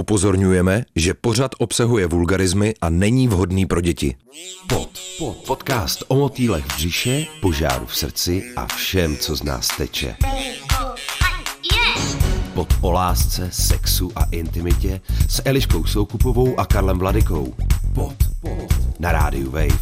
Upozorňujeme, že pořad obsahuje vulgarizmy a není vhodný pro děti. Pod, pod, podcast o motýlech v břiše, požáru v srdci a všem, co z nás teče. Pod o lásce, sexu a intimitě s Eliškou Soukupovou a Karlem Vladikou. Pod, pod, na rádiu Wave.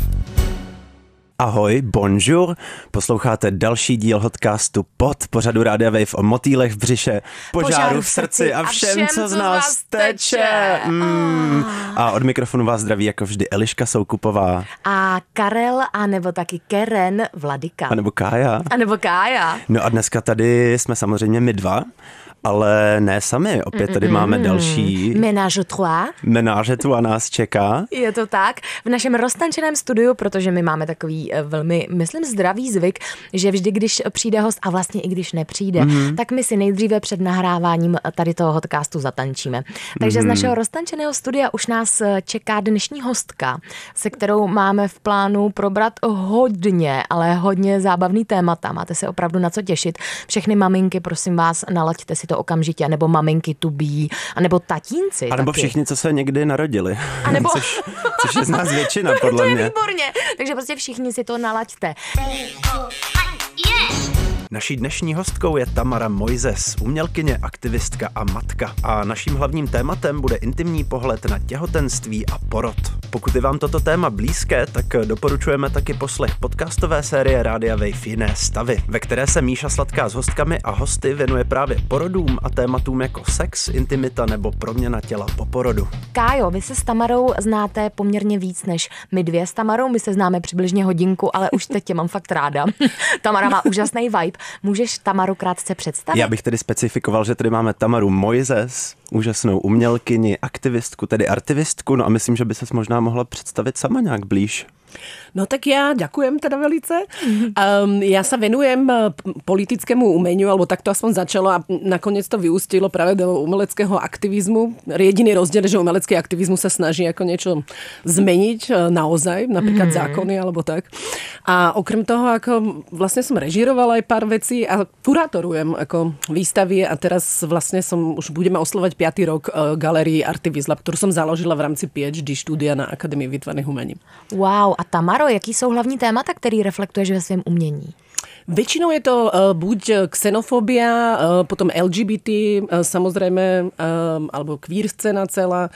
Ahoj, bonjour, posloucháte další díl podcastu pod pořadu Rádia Wave o motýlech v břiše, požáru v srdci a všem, co z nás teče. Mm. A od mikrofonu vás zdraví jako vždy Eliška Soukupová. A Karel, a nebo taky Keren Vladika. A nebo Kája. A nebo Kája. No a dneska tady jsme samozřejmě my dva. Ale ne sami, opět tady máme další... Ménage trois. Ménage trois nás čeká. Je to tak. V našem roztančeném studiu, protože my máme takový eh, velmi, myslím, zdravý zvyk, že vždy, když přijde host a vlastně i když nepřijde, mm-hmm. tak my si nejdříve před nahráváním tady toho podcastu zatančíme. Takže mm-hmm. z mhm. našeho roztančeného studia už nás eh, čeká dnešní hostka, se kterou máme v plánu probrat hodně, ale hodně zábavný témata. Máte se opravdu na co těšit. Všechny maminky, prosím vás, nalaďte si to to okamžitě, nebo maminky tu bí, anebo tatínci. A nebo taky. všichni, co se někdy narodili. A nebo... což, což je z nás většina, podle to je mě. výborně. Takže prostě všichni si to nalaďte. Naší dnešní hostkou je Tamara Mojzes, umělkyně, aktivistka a matka. A naším hlavním tématem bude intimní pohled na těhotenství a porod. Pokud je vám toto téma blízké, tak doporučujeme taky poslech podcastové série Rádia Wave Jiné stavy, ve které se Míša Sladká s hostkami a hosty věnuje právě porodům a tématům jako sex, intimita nebo proměna těla po porodu. Kájo, vy se s Tamarou znáte poměrně víc než my dvě s Tamarou. My se známe přibližně hodinku, ale už teď tě mám fakt ráda. Tamara má úžasný vibe. Můžeš Tamaru krátce představit? Já bych tedy specifikoval, že tady máme Tamaru Mojzes, úžasnou umělkyni, aktivistku, tedy artivistku, no a myslím, že by se možná mohla představit sama nějak blíž. No tak já ďakujem teda velice. Um, ja sa venujem eh, politickému umeniu, alebo tak to aspoň začalo a nakoniec to vyústilo práve do umeleckého aktivizmu. Jediný rozdiel je, že umelecký aktivizmus sa snaží ako niečo zmeniť eh, naozaj, napríklad mm. zákony alebo tak. A okrem toho, ako vlastne som režírovala aj pár vecí a kurátorujem ako výstavy a teraz vlastne som, už budeme oslovať 5. rok uh, galerii Artivislab, ktorú som založila v rámci PhD štúdia na Akademii výtvarných umení. Wow, a Tamaro, jaký jsou hlavní témata, který reflektuješ ve svém umění? Väčšinou je to uh, buď xenofóbia, uh, potom LGBT, uh, samozrejme, alebo queer scéna celá,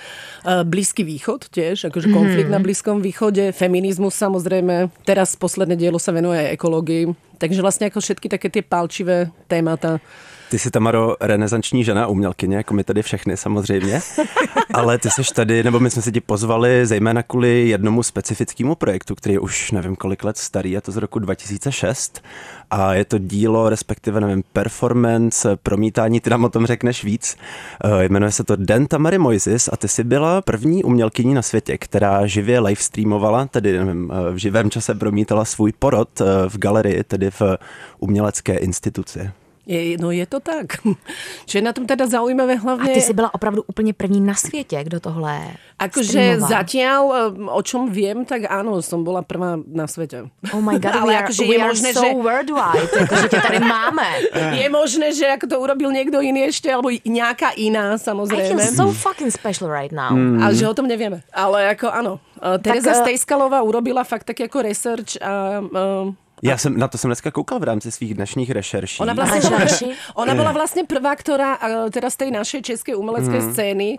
Blízky východ tiež, akože konflikt mm. na Blízkom východe, feminizmus samozrejme, teraz posledné dielo sa venuje aj ekológii, takže vlastne ako všetky také tie palčivé témata ty jsi Tamaro renesanční žena, umělkyně, jako my tady všechny samozřejmě, ale ty jsi tady, nebo my jsme se ti pozvali zejména kvůli jednomu specifickému projektu, který je už nevím kolik let starý, je to z roku 2006 a je to dílo, respektive nevím, performance, promítání, ty nám o tom řekneš víc. Eh, jmenuje se to Den Tamary Moises a ty jsi byla první umělkyní na světě, která živě live streamovala, tedy nevím, eh, v živém čase promítala svůj porod eh, v galerii, tedy v umělecké instituci. Je, no je to tak. Čo je na tom teda zaujímavé hlavne... A ty si byla opravdu úplně první na světě, kdo tohle Akože zatiaľ, eh, o čom viem, tak áno, som bola prvá na svete. Oh my god, Ale we are, akože we je are možné, so že... worldwide, akože tě tady máme. Je možné, že ako to urobil niekto iný ešte, alebo nejaká iná, samozrejme. I feel so fucking special right now. Mm. A že o tom nevieme. Ale ako áno, eh, Teresa tak, uh... Stejskalová urobila fakt tak ako research a uh, já jsem na to jsem dneska koukal v rámci svých dnešních rešerší. Ona, vlastně byla, ona byla vlastně prvá, která teda z té naší české umelecké mm. scény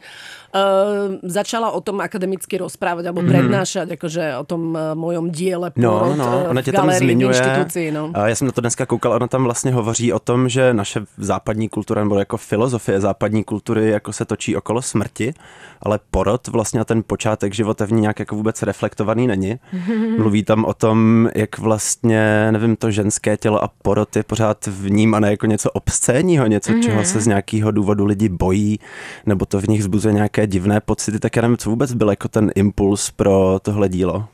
uh, začala o tom akademicky rozprávať alebo mm. prednášať akože o tom uh, mojom diele no, no, ona tě tam zmiňuje. No. Já jsem na to dneska koukal, ona tam vlastně hovoří o tom, že naše západní kultura nebo jako filozofie západní kultury jako se točí okolo smrti, ale porod vlastně a ten počátek života v ní nějak jako vůbec reflektovaný není. Mluví tam o tom, jak vlastně, nevím, to ženské tělo a porod je pořád vnímané jako něco obscénního, něco, čeho se z nějakého důvodu lidi bojí, nebo to v nich vzbuzuje nějaké divné pocity, tak já nevím, co vůbec byl jako ten impuls pro tohle dílo.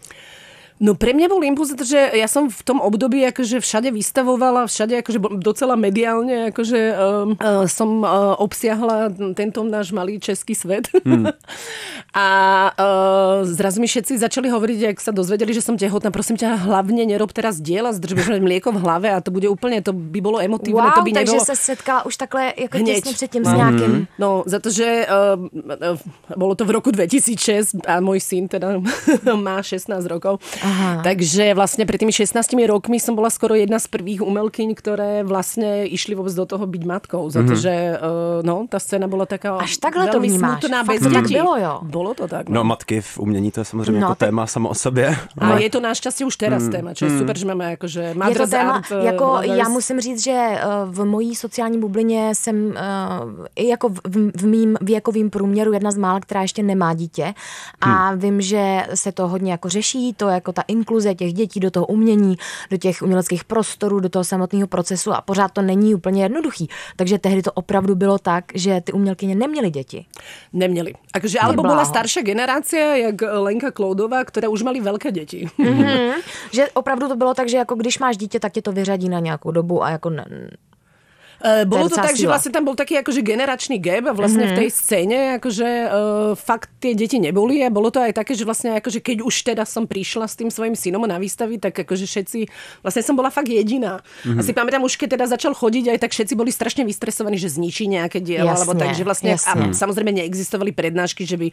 No pre mňa bol impuls, že ja som v tom období akože všade vystavovala, všade akože docela mediálne akože um, uh, som uh, obsiahla tento náš malý český svet. Hmm. a uh, zrazu mi všetci začali hovoriť, ak sa dozvedeli, že som tehotná, prosím ťa, hlavne nerob teraz diela, zdrž mlieko v hlave a to bude úplne, to by bolo emotívne. Wow, to by takže nebolo... sa setkala už takhle jako Hneď. tesne předtím s nejakým. No, za to, že uh, bolo to v roku 2006 a môj syn teda má 16 rokov. Aha. Takže vlastne pred tými 16 rokmi som bola skoro jedna z prvých umelkyň, ktoré vlastne išli vôbec do toho byť matkou. Mm-hmm. že uh, no, tá scéna bola taká Až takhle to vnímáš. Smutná, bez to tak bylo, jo? Bolo to tak. No. no matky v umění, to je samozřejmě no, jako tak... téma samo o sobě. Ale... A je to našťastie už teraz mm. téma, čo je mm. super, že máme jakože Je to téma, art, eh, jako brothers. já musím říct, že eh, v mojí sociální bublině jsem uh, i jako v, v mým věkovým průměru jedna z mála, která ještě nemá dítě a hmm. vím, že se to hodně jako řeší, to jako ta inkluze těch dětí do toho umění, do těch uměleckých prostorů, do toho samotného procesu a pořád to není úplně jednoduchý. Takže tehdy to opravdu bylo tak, že ty umělkyně neměly děti. Neměli. Takže, alebo byla starší generace, jak Lenka Kloudová, která už mali velké děti. Mm-hmm. že opravdu to bylo tak, že jako když máš dítě, tak tě to vyřadí na nějakou dobu a jako Uh, bolo to tak, že vlastne tam bol taký akože generačný gap a vlastne mm-hmm. v tej mhm. scéne akože uh, fakt tie deti neboli a bolo to aj také, že vlastne akože keď už teda som prišla s tým svojim synom na výstavy, tak akože všetci, vlastne som bola fakt jediná. Mm-hmm. Asi pamätám už, keď teda začal chodiť aj tak všetci boli strašne vystresovaní, že zničí nejaké dielo, alebo tak, že vlastne a samozrejme neexistovali prednášky, že by,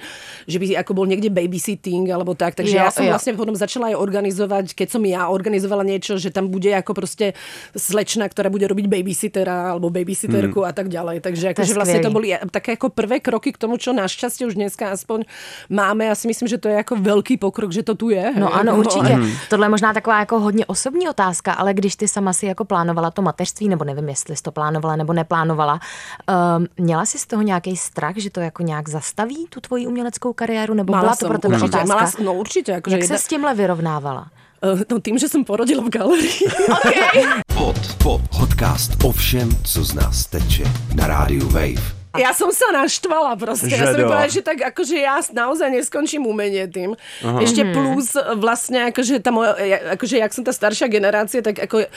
že by ako bol niekde babysitting alebo tak, takže jo, ja som jo. vlastne potom začala aj organizovať, keď som ja organizovala niečo, že tam bude ako proste slečna, ktorá bude robiť babysittera alebo babysitterku mm. a tak ďalej. Takže akože vlastne to boli také ako prvé kroky k tomu, čo našťastie už dneska aspoň máme. Já si myslím, že to je jako velký pokrok, že to tu je. No ano, určitě. Mm. Tohle je možná taková jako hodně osobní otázka, ale když ty sama si jako plánovala to mateřství, nebo nevím, jestli jsi to plánovala nebo neplánovala, um, měla jsi z toho nějaký strach, že to jako nějak zastaví tu tvoji uměleckou kariéru, nebo mala byla to pro tebe otázka? Mala, no určitě. Jako, Jak se jedna... s tímhle vyrovnávala? Uh, no tím, že jsem porodila v galerii. okay. Pod, pod, podcast o všem, co z nás teče na rádiu Wave. Ja som sa naštvala proste. Že ja som povedala, že tak akože ja naozaj neskončím umenie tým. Aha. Ešte mhm. plus vlastne akože tá moja, akože jak som tá staršia generácia, tak ako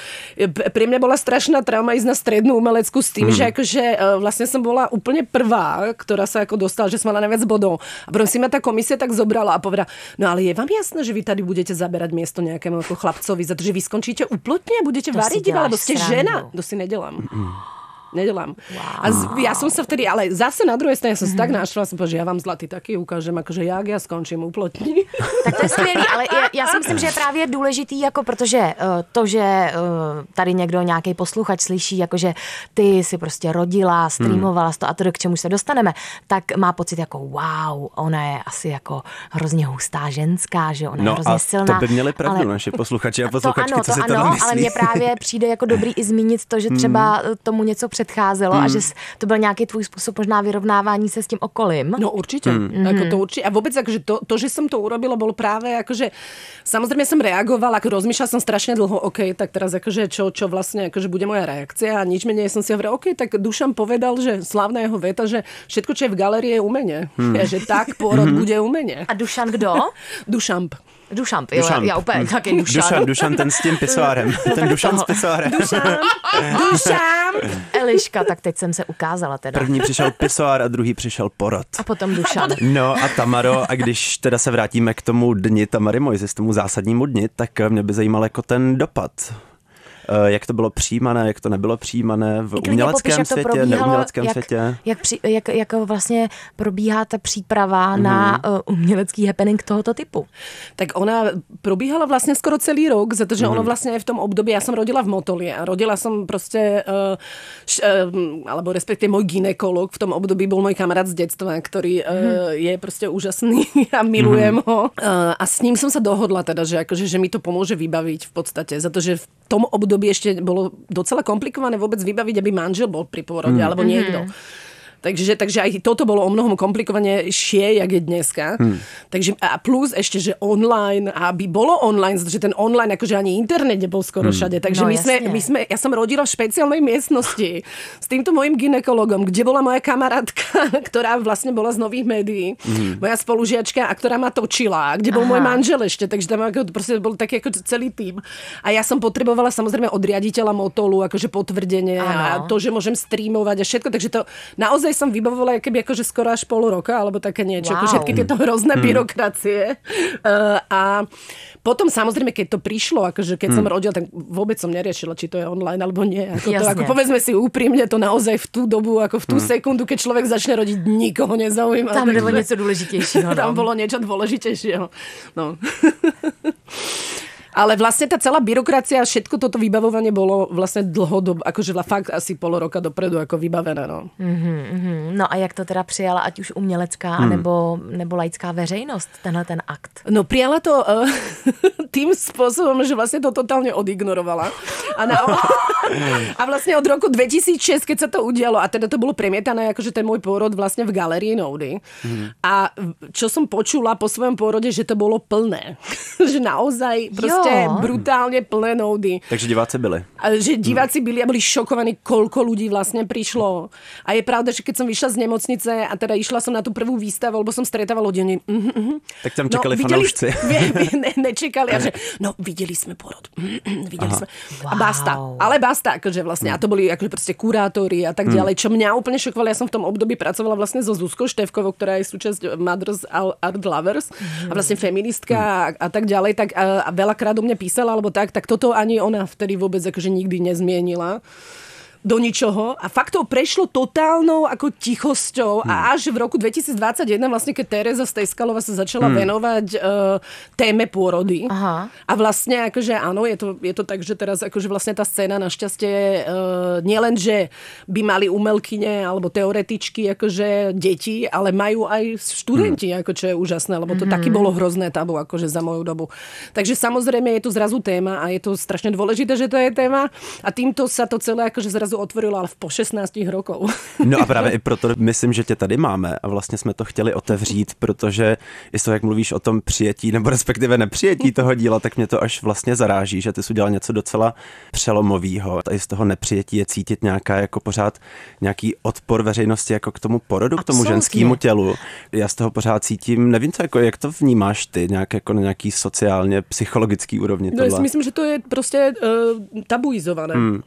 pre mňa bola strašná trauma ísť na strednú umeleckú s tým, mm. že akože e, vlastne som bola úplne prvá, ktorá sa ako dostala, že som mala najviac bodov. A potom si ma tá komisia tak zobrala a povedala, no ale je vám jasné, že vy tady budete zaberať miesto nejakému ako chlapcovi, za to, že vy skončíte úplne, budete to variť, alebo ste žena. To si nedelám. Mm nedelám. Wow. A z, ja som sa vtedy, ale zase na druhej strane som sa tak našla, som povedala, že ja vám zlatý taky ukážem, akože jak ja skončím uplotní. Tak to je skvělý, ale já, já si myslím, že je právě důležitý, jako protože uh, to, že uh, tady někdo, nějaký posluchač slyší, jakože ty si prostě rodila, streamovala hmm. to a to, k čemu se dostaneme, tak má pocit jako wow, ona je asi jako hrozně hustá ženská, že ona no je hrozně a silná. to by měli pravdu ale, naše posluchači a posluchačky, to ano, co to si ano, myslí. ale mně právě přijde jako dobrý i zmínit to, že třeba hmm. tomu něco předcházelo hmm. a že to byl nějaký tvůj způsob možná vyrovnávání se s tím okolím. No určitě. Hmm. Ako to určitě. A vůbec akože to, to, že jsem to urobila, bolo práve akože, samozrejme som reagovala, ako rozmýšľala som strašne dlho, OK, tak teraz akože čo, čo vlastne akože bude moja reakcia a nič menej som si hovorila, OK, tak Dušan povedal, že slávna jeho veta, že všetko, čo je v galerii je umenie. Hmm. Je, že tak pôrod hmm. bude umenie. A Dušan kdo? Dušamp. Dušamp, jo, Dušamp. já úplně taky Dušan. Dušan, Dušan ten s tím pisoárem. Ten Dušan s pisoárem. Dušan, Dušan. Eliška, tak teď jsem se ukázala teda. První přišel pisoár a druhý přišel porod. A potom Dušan. No a Tamaro, a když teda se vrátíme k tomu dni Tamary Mojzes, tomu zásadnímu dni, tak mě by zajímal jako ten dopad jak to bylo přijímané, jak to nebylo přijímané v uměleckém popiš, světě, neuměleckém jak, světě. Jak, při, jak, jak vlastně probíhá ta příprava mm-hmm. na uh, umělecký happening tohoto typu? Tak ona probíhala vlastně skoro celý rok, protože mm-hmm. ono vlastně v tom období, já jsem rodila v Motoli a rodila jsem prostě, uh, š, uh, alebo respektive můj ginekolog v tom období byl můj kamarád z dětstva, který uh, mm-hmm. je prostě úžasný a milujem mm-hmm. ho. Uh, a s ním jsem se dohodla teda, že, akože, že mi to pomůže vybaviť v podstatě, za to, že v tom období ešte bolo docela komplikované vôbec vybaviť, aby manžel bol pri pôrode, mm. alebo niekto. Takže, takže aj toto bolo o mnohom komplikovanejšie, jak je dneska. Hmm. Takže a plus ešte, že online, aby bolo online, že ten online, akože ani internet nebol skoro hmm. všade. Takže No, my, sme, my sme, ja som rodila v špeciálnej miestnosti s týmto mojim ginekologom, kde bola moja kamarátka, ktorá vlastne bola z nových médií, hmm. moja spolužiačka a ktorá ma točila, kde bol Aha. môj manžel ešte, takže tam ako, proste bol taký ako celý tým. A ja som potrebovala samozrejme od riaditeľa Motolu akože potvrdenie a Áno. to, že môžem streamovať a všetko, takže to naozaj som vybavovala keby akože skoro až pol roka, alebo také niečo, Wow. wow. všetky tieto hrozné byrokracie. Uh, a potom samozrejme, keď to prišlo, akože keď som rodila, tak vôbec som neriešila, či to je online alebo nie. Ako, to, ako povedzme si úprimne, to naozaj v tú dobu, ako v tú sekundu, keď človek začne rodiť, nikoho nezaujíma. Tam takže- nebo něco důležitějšího. tam bolo niečo dôležitejšieho. No. Ale vlastne tá celá byrokracia, všetko toto vybavovanie bolo vlastne dlhodob, akože fakt asi pol roka dopredu ako vybavené. No. Mhm. No a jak to teda přijala ať už umělecká Hmm. nebo, nebo laická veřejnost, tenhle ten akt? No prijala to uh, tým spôsobom, že vlastne to totálne odignorovala. A, na, a vlastne od roku 2006, keď sa to udialo, a teda to bolo premietané, akože ten môj pôrod vlastne v galerii Noudy. A čo som počula po svojom pôrode, že to bolo plné. že naozaj proste Jo. brutálne plné Noudy. Takže diváci byli. A že diváci byli a boli šokovaní, koľko ľudí vlastne prišlo. A je pravda, že keď som vyšla z nemocnice a teda išla som na tú prvú výstavu, lebo som stretávala ľudí, oni, mhm, mhm. Tak tam čekali fanoušci. Vie, vie, ne, nečekali a že, no videli sme porod. Mhm, mhm, videli sme. A Wow. basta. Ale basta, akože vlastne. A to boli akože proste kurátori a tak ďalej. Čo mňa úplne šokovalo, ja som v tom období pracovala vlastne so Zuzkou Števkovou, ktorá je súčasť Mothers Art Lovers a vlastne feministka a, a tak ďalej. Tak a, a veľakrát o mne písala, alebo tak, tak toto ani ona vtedy vôbec akože nikdy nezmienila do ničoho a fakt to prešlo totálnou ako tichosťou a až v roku 2021 vlastne keď Teresa Stejskalová sa začala venovať uh, téme pôrody. Aha. a vlastne akože áno, je to, je to tak, že teraz akože vlastne tá scéna našťastie uh, nielen, že by mali umelkyne alebo teoretičky akože deti, ale majú aj študenti, ako čo je úžasné, lebo to taky bolo hrozné tabu akože za moju dobu. Takže samozrejme je to zrazu téma a je to strašne dôležité, že to je téma a týmto sa to celé akože zrazu otvorilo, ale po 16 rokov. No a právě i proto myslím, že tě tady máme a vlastně jsme to chtěli otevřít, protože i toho, jak mluvíš o tom přijetí nebo respektive nepřijetí toho díla, tak mě to až vlastně zaráží, že ty jsi udělal něco docela přelomového. A i z toho nepřijetí je cítit nějaká jako pořád nějaký odpor veřejnosti jako k tomu porodu, k tomu Absolutně. ženskému tělu. Já z toho pořád cítím, nevím co, jako, jak to vnímáš ty, nějak jako na nějaký sociálně psychologický úrovni No tohle. si myslím, že to je proste uh, tabuizované. Hmm.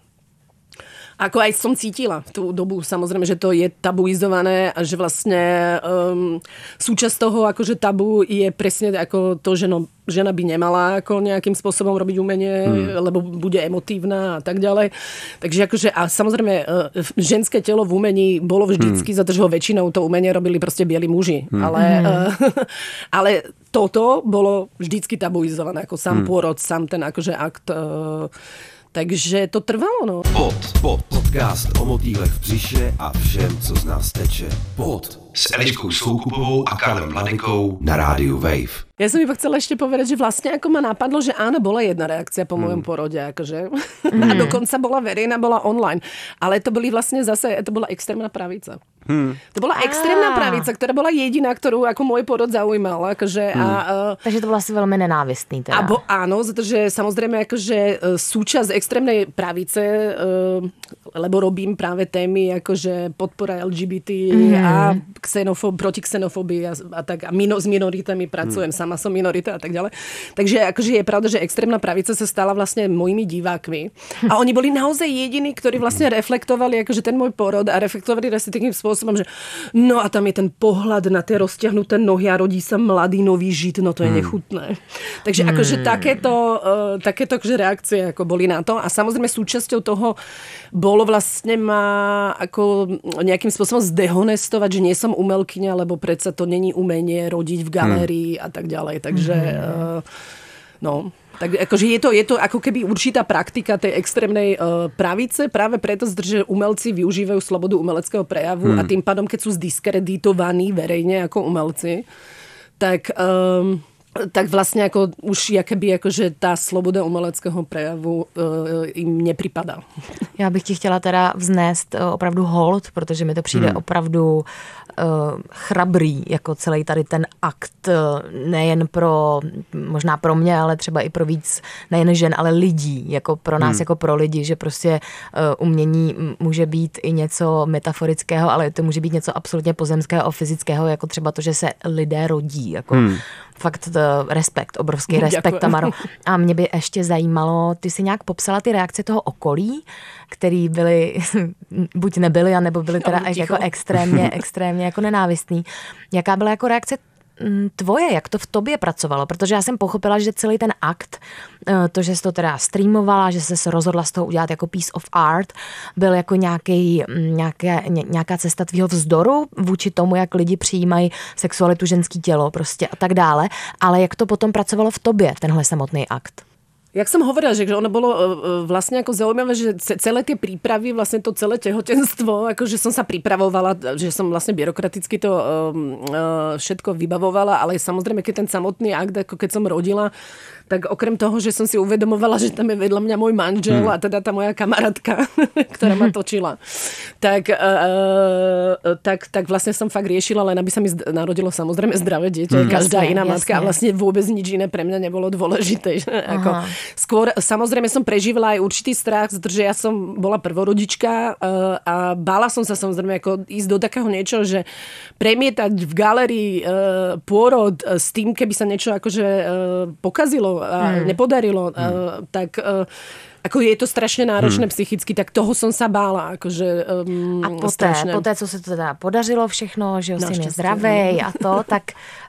Ako aj som cítila v tú dobu, samozrejme, že to je tabuizované a že vlastne um, súčasť toho akože tabu je presne ako to, že no, žena by nemala ako nejakým spôsobom robiť umenie, hmm. lebo bude emotívna a tak ďalej. Takže akože, a samozrejme, uh, ženské telo v umení bolo vždycky, hmm. za to, že ho väčšinou to umenie robili proste bieli muži. Hmm. Ale, uh, ale toto bolo vždycky tabuizované, ako sám hmm. pôrod, sám ten akože akt. Uh, takže to trvalo, no. Pod, pod, podcast o motýlech v břiše a všem, co z nás teče. Pod s Eliškou Soukupovou a Karlem Mladenkou na rádiu Wave. Ja som iba chcela ešte povedať, že vlastne ako ma napadlo, že áno, bola jedna reakcia po mojom porode, akože. A dokonca bola verejná, bola online. Ale to boli vlastne zase, to bola extrémna pravica. To bola extrémna Á. pravica, ktorá bola jediná, ktorú ako môj porod zaujímal. Akože, a, uh, Takže to bylo asi velmi nenávistný teda. Abo áno, pretože samozrejme akože e, súčasť extrémnej pravice, e, lebo robím práve témy akože podpora LGBT mm. a xenofob, proti xenofóbii a, a tak a mino, s minoritami pracujem, mm. sama som minorita a tak ďalej. Takže akože je pravda, že extrémna pravica sa stala vlastne mojimi divákmi. A oni boli naozaj jediní, ktorí vlastne reflektovali akože ten môj porod a reflektovali asi takým spôsobom, že no a tam je ten pohľad na tie rozťahnuté nohy a rodí sa mladý nový žid, no to je nechutné. Takže akože takéto, uh, takéto akože reakcie ako boli na to a samozrejme súčasťou toho bolo vlastne ma ako nejakým spôsobom zdehonestovať, že nie som umelkyňa, lebo predsa to není umenie rodiť v galérii a tak ďalej. Takže uh, no... Tak akože je to, je to ako keby určitá praktika tej extrémnej uh, pravice, práve preto, že umelci využívajú slobodu umeleckého prejavu hmm. a tým pádom, keď sú zdiskreditovaní verejne ako umelci, tak um, tak vlastně jako už jakoby jako, že ta sloboda umeleckého prejavu uh, jim nepřipadá. Já bych ti chtěla teda vznést uh, opravdu hold, protože mi to přijde hmm. opravdu uh, chrabrý, jako celý tady ten akt, uh, nejen pro, možná pro mě, ale třeba i pro víc, nejen žen, ale lidí, jako pro nás, hmm. jako pro lidi, že prostě uh, umění může být i něco metaforického, ale to může být něco absolutně pozemského a fyzického, jako třeba to, že se lidé rodí, jako hmm fakt respekt, obrovský respekt, Tamaro. A mě by ještě zajímalo, ty si nějak popsala ty reakce toho okolí, který byly, buď nebyly, anebo byly teda jako extrémně, extrémně jako nenávistný. Jaká byla jako reakce Mm, tvoje, jak to v tobě pracovalo, protože já jsem pochopila, že celý ten akt, eh, to, že jsi to teda streamovala, že jsi se rozhodla z toho udělat jako piece of art, byl jako nějaký, mm, nějaké, nějaká cesta tvýho vzdoru vůči tomu, jak lidi přijímají sexualitu ženský tělo prostě a tak dále, ale jak to potom pracovalo v tobě, tenhle samotný akt? Jak som hovorila, že ono bolo e, e, vlastne ako zaujímavé, že celé tie prípravy, vlastne to celé tehotenstvo, ako že som sa pripravovala, že som vlastne byrokraticky to um, uh, všetko vybavovala, ale samozrejme, keď ten samotný akt, ako keď som rodila, tak okrem toho, že som si uvedomovala, že tam je vedľa mňa môj manžel hmm. a teda tá moja kamarátka, ktorá ma točila, tak, uh, tak, tak vlastne som fakt riešila, len aby sa mi narodilo samozrejme zdravé dieťa, hmm. každá jasne, iná jasne. matka a vlastne vôbec nič iné pre mňa nebolo dôležité. Ako, skôr samozrejme som prežívala aj určitý strach, pretože ja som bola prvorodička uh, a bála som sa samozrejme ako ísť do takého niečo, že premietať v galerii uh, pôrod s tým, keby sa niečo akože pokazilo a hmm. nepodarilo, hmm. tak jako je to strašně náročné hmm. psychicky, tak toho jsem se bála. Jakože, um, a poté, poté, co se to teda podařilo všechno, že jsi mě zdravej a to, tak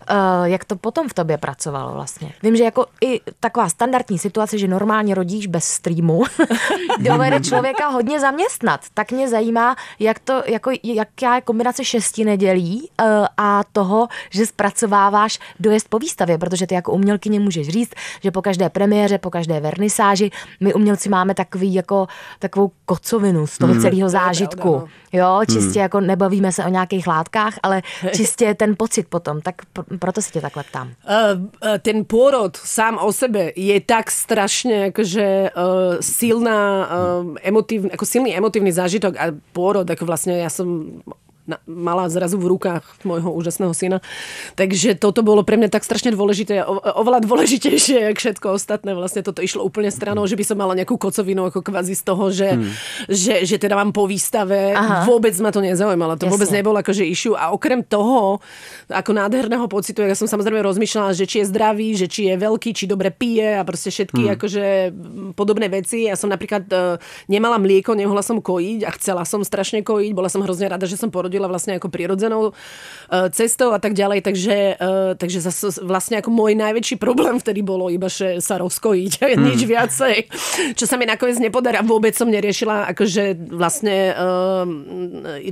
uh, jak to potom v tobě pracovalo vlastně? Vím, že jako i taková standardní situace, že normálně rodíš bez streamu, dovede člověka hodně zaměstnat. Tak mě zajímá, jak to, jako, jaká je kombinace šesti nedělí uh, a toho, že zpracováváš dojezd po výstavě, protože ty jako umělkyně můžeš říct, že po každé premiéře, po každé vernisáži my umělci máme takový jako takovou kocovinu z toho mm. celého zážitku. Pravda, no. Jo, čistě mm. jako nebavíme se o nějakých látkách, ale čistě ten pocit potom. Tak proto se tě takhle ptám. Uh, uh, ten pôrod sám o sebe je tak strašně jakože uh, silná, uh, emotivní, jako silný emotivní zážitok a pôrod, jako vlastně já jsem mala zrazu v rukách môjho úžasného syna. Takže toto bolo pre mňa tak strašne dôležité, o, oveľa dôležitejšie, jak všetko ostatné. Vlastne toto išlo úplne stranou, že by som mala nejakú kocovinu ako kvazi z toho, že, hmm. že, že teda mám po výstave. Aha. Vôbec ma to nezaujímalo. To Jasne. vôbec nebolo akože issue. A okrem toho, ako nádherného pocitu, ja som samozrejme rozmýšľala, že či je zdravý, že či je veľký, či dobre pije a proste všetky hmm. akože podobné veci. Ja som napríklad uh, nemala mlieko, nemohla som kojiť a chcela som strašne kojiť. Bola som hrozne rada, že som porodila chodila vlastne ako prirodzenou uh, cestou a tak ďalej, takže, uh, takže zase vlastne ako môj najväčší problém vtedy bolo iba, že sa rozkojiť a mm. nič viacej, čo sa mi nakoniec nepodarí a vôbec som neriešila, akože vlastne uh,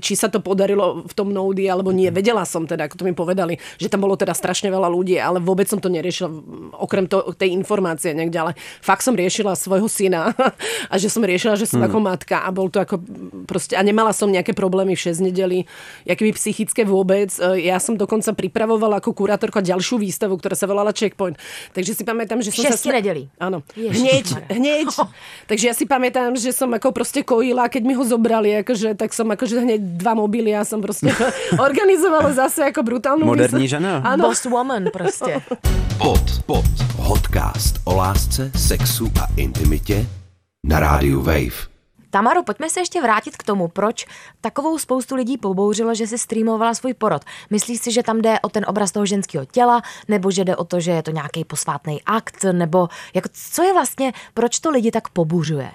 či sa to podarilo v tom Noudi alebo nie. Vedela som teda, ako to mi povedali, že tam bolo teda strašne veľa ľudí, ale vôbec som to neriešila okrem to, tej informácie nejak ďalej. Fakt som riešila svojho syna a že som riešila, že som mm. ako matka a bol to ako proste, a nemala som nejaké problémy v 6 nedeli jakými psychické vôbec. E, ja som dokonca pripravovala ako kurátorka ďalšiu výstavu, ktorá sa volala Checkpoint. Takže si pamätám, že som Šesti sa... nedelí. Áno. Hneď, hneď. Takže ja si pamätám, že som ako proste kojila, keď mi ho zobrali, akože, tak som akože hneď dva mobily a som proste organizovala zase ako brutálnu Moderní žena. Ano. Boss woman prostě. Pod, pod, podcast o lásce, sexu a intimitě na rádiu Wave. Tamaro, pojďme se ještě vrátit k tomu, proč takovou spoustu lidí pobouřilo, že si streamovala svůj porod. Myslíš si, že tam jde o ten obraz toho ženského těla, nebo že jde o to, že je to nějaký posvátný akt, nebo jako, co je vlastně, proč to lidi tak pobuřuje?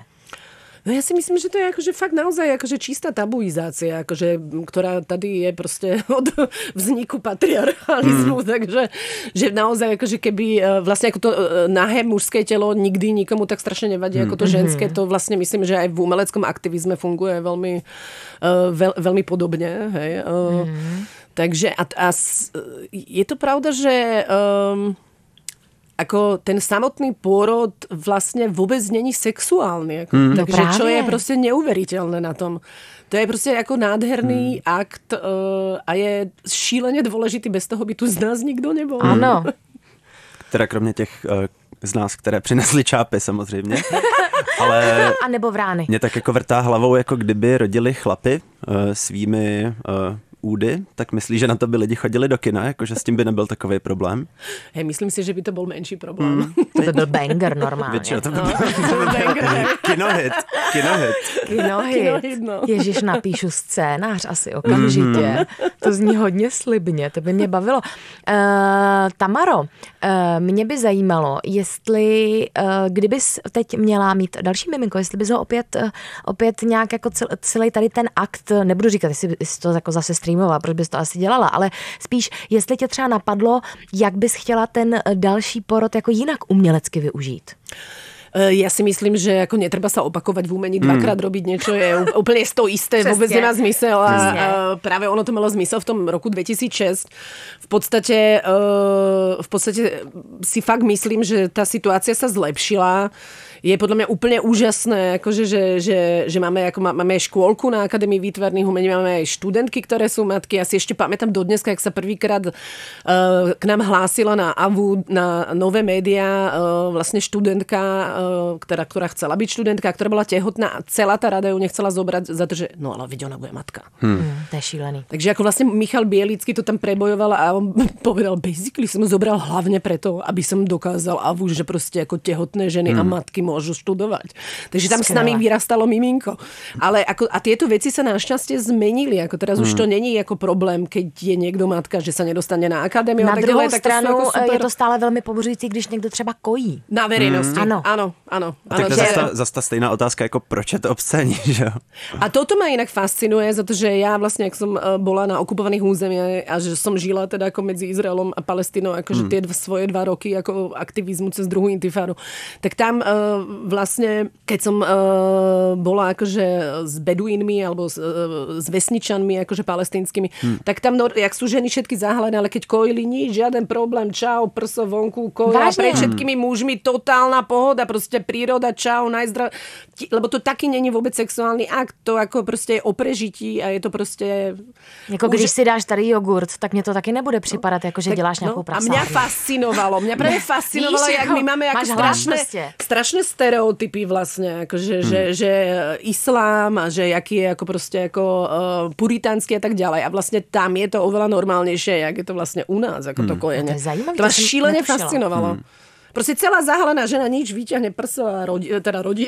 No ja si myslím, že to je akože fakt naozaj akože čistá tabuizácia, akože, ktorá tady je proste od vzniku patriarchalizmu, mm. takže že naozaj akože keby e, vlastne ako to e, nahé mužské telo nikdy nikomu tak strašne nevadí mm. ako to ženské, mhm. to vlastne myslím, že aj v umeleckom aktivizme funguje veľmi, veľ, veľmi podobne. Hej. Mm. Takže a, a je to pravda, že um, ako ten samotný pôrod vlastně vůbec není sexuální. Jako, mm. Takže no čo je prostě neuveriteľné na tom. To je prostě jako nádherný mm. akt uh, a je šíleně dôležitý, bez toho by tu z nás nikdo nebyl. Ano. Teda kromě těch uh, z nás, které přinesly čápy samozřejmě. Ale A nebo vrány. mě tak jako vrtá hlavou, jako kdyby rodili chlapy uh, svými uh, údy, tak myslí, že na to by lidi chodili do kina, jakože s tím by nebyl takový problém. Hej, myslím si, že by to bol menší problém. To by byl banger normálně. Většinou to by No, to byl banger. kinohit, kinohit. Kinohit. Kinohit, no. Ježíš, napíšu scénář asi okamžitě. To zní hodně slibně, to by mě bavilo. Uh, Tamaro, uh, mě by zajímalo, jestli, uh, kdybys teď měla mít další miminko, jestli bys ho opět, uh, opět nějak jako cel, celý tady ten akt, nebudu říkat, jestli bys to jako zase streamovala, proč bys to asi dělala, ale spíš, jestli tě třeba napadlo, jak bys chtěla ten eh, další porod jako jinak umělecky využít. E, Ja si myslím, že ako netreba sa opakovať v umení dvakrát robiť niečo je úplne to isté, Přesně. vôbec nemá zmysel a, a práve ono to malo zmysel v tom roku 2006. V podstate, e, v podstate si fakt myslím, že tá situácia sa zlepšila. Je podľa mňa úplne úžasné, akože, že, že, že máme, ako má- máme škôlku na Akadémii výtvarných umení, máme aj študentky, ktoré sú matky. Ja si ešte pamätám dodneska, jak sa prvýkrát uh, k nám hlásila na AVU, na nové médiá, uh, vlastne študentka, uh, ktorá, ktorá chcela byť študentka, ktorá bola tehotná a celá tá rada ju nechcela zobrať za to, že no ale vidí, ona bude matka. Hmm, to je šílený. Takže ako vlastne Michal Bielický to tam prebojoval a on povedal, basically som ho zobral hlavne preto, aby som dokázal AVU, že proste ako tehotné ženy a matky môžu študovať. Takže tam s nami vyrastalo miminko. Ale ako, a tieto veci sa našťastie zmenili. Ako teraz už to není ako problém, keď je niekto matka, že sa nedostane na akadémiu. Na a tak druhou tak to sú stranu ako eh, super. je to stále velmi pobuřující, když někdo třeba kojí. Na verejnosti. Ano. Áno, áno. A tak áno to je že- zase, ta- zase ta stejná otázka, jako proč je to obscénní, že jo? A toto ma inak fascinuje, za to, že ja vlastne, ak som eh, bola na okupovaných územiach a že som žila teda ako medzi Izraelom a Palestínou, akože tie dva, svoje dva roky ako aktivizmu cez druhú intifádu, tak tam uh, vlastne, keď som uh, bola akože s beduínmi alebo s, uh, s vesničanmi akože palestínskymi, hmm. tak tam, no, jak sú ženy všetky zahalené, ale keď kojili, nič, žiaden problém, čau, prso vonku, koja, Vážne? pred všetkými mužmi, totálna pohoda, proste príroda, čau, najzdrav... Lebo to taky není vôbec sexuálny akt, to ako proste je o prežití a je to proste... Jako když si dáš tady jogurt, tak mě to taky nebude připadat, jako že Tak, děláš nějakou no, A prasárnu. mňa fascinovalo, mňa práve fascinovalo, Víš, jak jako my máme ako máš hlas strašné, prostě. strašné stereotypy vlastne, akože, že, že islám a že jaký je ako proste ako uh, puritánsky a tak ďalej. A vlastne tam je to oveľa normálnejšie, jak je to vlastne u nás, ako to kojenie. To je To to jsem šílene netušila. Proste celá zahalená žena nič vyťahne prso a rodí, teda rodí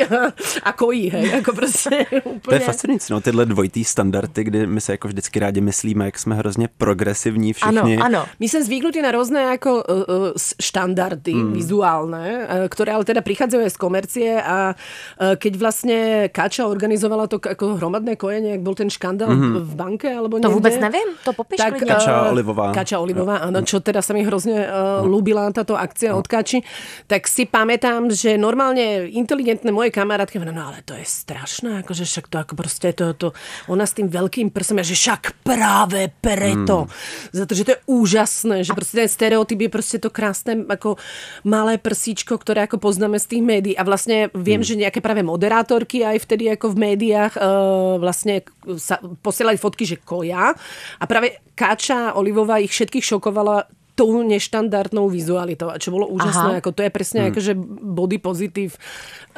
a kojí, hej, ako proste To úplne... je fascinující, no, tyhle dvojitý standardy, kdy my se jako vždycky rádi myslíme, jak jsme hrozně progresivní všichni. Ano, ano. My sme zvyknutí na rôzne ako uh, uh, štandardy mm. vizuálne, uh, ktoré ale teda prichádzajú aj z komercie a uh, keď vlastne Kača organizovala to k- ako hromadné kojenie, ak bol ten škandál mm-hmm. v banke alebo To niekde, vůbec nevím, to popiš tak. Kača eh, Olivová. Kača Olivová, áno, čo teda sa mi hrozne uh, ľúbila táto akcia od Kači, tak si pamätám, že normálne inteligentné moje kamarátky, no ale to je strašné, akože však to ako proste to, to, ona s tým veľkým prsom, že však práve preto. Za to, že to je úžasné, že proste ten stereotyp je proste to krásne ako malé prsíčko, ktoré ako poznáme z tých médií. A vlastne viem, že nejaké práve moderátorky aj vtedy ako v médiách uh, vlastne sa posielali fotky, že koja. A práve Káča Olivová ich všetkých šokovala tou neštandardnou vizualitou, a čo bolo úžasné, Aha. ako to je presne akože body pozitív.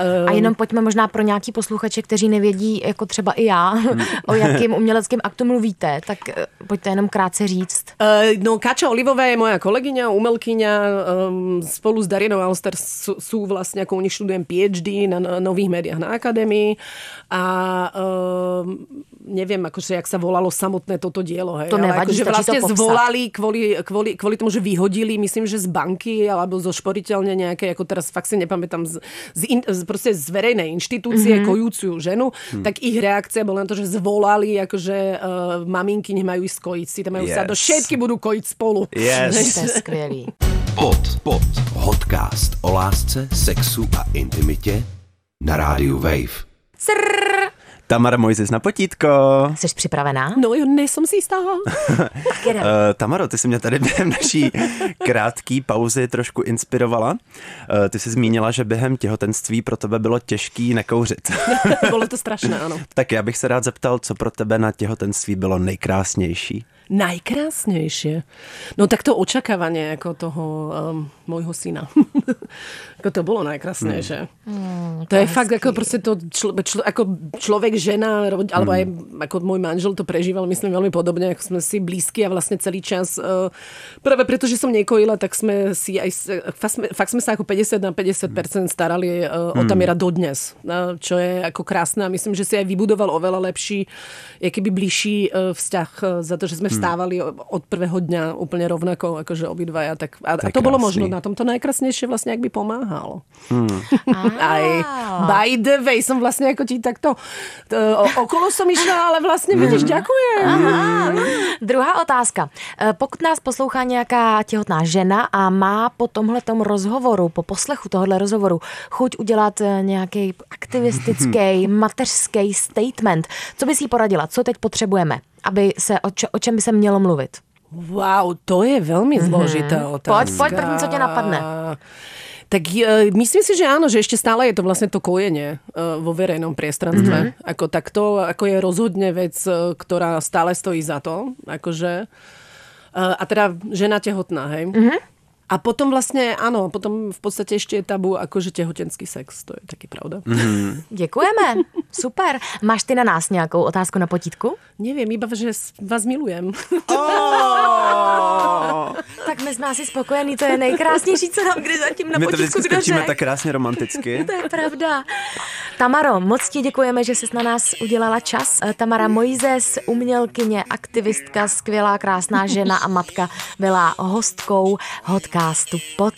A jenom pojďme možná pro nějaký posluchače, kteří nevědí, jako třeba i já, o jakým uměleckém aktu mluvíte, tak eh, pojďte jenom krátce říct. Uh, no, Kača Olivová je moja kolegyňa, umelkyňa, um, spolu s Darinou Alster sú, sú vlastne, ako u nich študujem PhD na, na nových médiách na akadémii a um, neviem, akože, jak sa volalo samotné toto dielo. Hej, To ale nevadí, akože to vlastne popsat. zvolali kvôli, kvôli, kvôli tomu, že vyhodili, myslím, že z banky alebo zo šporiteľne nejaké, ako teraz fakt si nepamätám, z, z, in, z, proste z verejnej inštitúcie mm-hmm. kojúcu ženu, hm. tak ich reakcia bola na to, že zvolali, akože uh, maminky nemajú ísť kojiť si, tam majú yes. sa do všetky budú kojiť spolu. Yes. To je skvělý. Pod, pod. Podcast o lásce, sexu a intimitě na rádiu Wave. Srrr. Tamara Mojzis na potítko. Jsi připravená? No jo, nejsem si jistá. Uh, Tamaro, ty jsi mě tady během naší krátké pauzy trošku inspirovala. Uh, ty jsi zmínila, že během těhotenství pro tebe bylo těžký nekouřit. Bolo to strašné, áno. tak já bych se rád zeptal, co pro tebe na těhotenství bylo nejkrásnější. Najkrásnejšie. No tak to očakávanie ako toho um, môjho syna. ako to bolo najkrásnejšie. Mm, to, je fakt ako proste to člo, člo, ako človek, žena, alebo mm. aj ako môj manžel to prežíval, myslím veľmi podobne, ako sme si blízki a vlastne celý čas. Uh, práve preto, že som nekojila, tak sme si aj, fakt sme, fakt sme sa ako 50 na 50% starali uh, o Tamira dodnes, uh, čo je ako krásne a myslím, že si aj vybudoval oveľa lepší, keby bližší uh, vzťah uh, za to, že sme vstávali od prvého dňa úplne rovnako, akože obidvaja. Tak, a, a to bolo možno na tomto najkrásnejšie vlastne, ak by pomáhal. Hmm. Aj by the way, som vlastne ako ti takto to, okolo som išla, ale vlastne vidíš, ďakujem. Aha. Druhá otázka. E, pokud nás poslouchá nějaká těhotná žena a má po tomhle rozhovoru, po poslechu tohohle rozhovoru, chuť udělat e, nějaký aktivistický, mateřský statement, co bys jí poradila? Co teď potřebujeme? Aby se, o, č- o čem by se mělo mluvit? Wow, to je velmi mm-hmm. zložitá otázka. Pojď, pojď, první, co tě napadne. Tak uh, myslím si, že áno, že ešte stále je to vlastne to kojenie uh, vo verejnom priestranstve. Mm-hmm. Ako, tak to ako je rozhodne vec, uh, ktorá stále stojí za to. Akože. A teda žena tehotná, hej. Mm-hmm. A potom vlastne, áno, potom v podstate ešte je tabu akože tehotenský sex, to je taky pravda. Mm. Děkujeme, super. Máš ty na nás nějakou otázku na potítku? Nevím, iba, že vás milujem. Oh. tak my jsme asi spokojení, to je nejkrásnější, co nám kdy zatím na my potítku kdo řekl. tak krásně romanticky. to je pravda. Tamaro, moc ti děkujeme, že jsi na nás udělala čas. Tamara Mojzes, umělkyně, aktivistka, skvělá, krásná žena a matka, byla hostkou hodka podcastu pod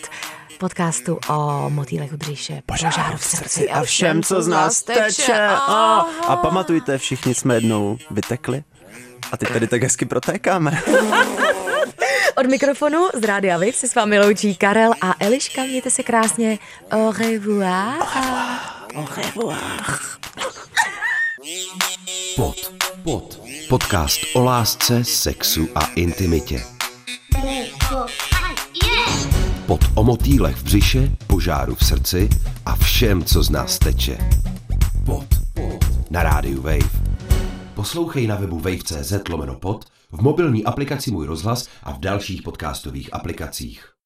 podcastu o motýlech u bříše, požáru v srdci a všem, co z nás teče. A, a pamatujte, všichni jsme jednou vytekli a teď tady tak hezky protékáme. Od mikrofonu z Rádia Vy se s vámi loučí Karel a Eliška. Mějte se krásně. Au revoir. Au revoir. Pod, pod. Podcast o lásce, sexu a intimitě pod omotýlech v břiše, požáru v srdci a všem, co z nás teče. Pod. Na rádiu Wave. Poslouchej na webu wave.cz lomeno pod, v mobilní aplikaci Můj rozhlas a v dalších podcastových aplikacích.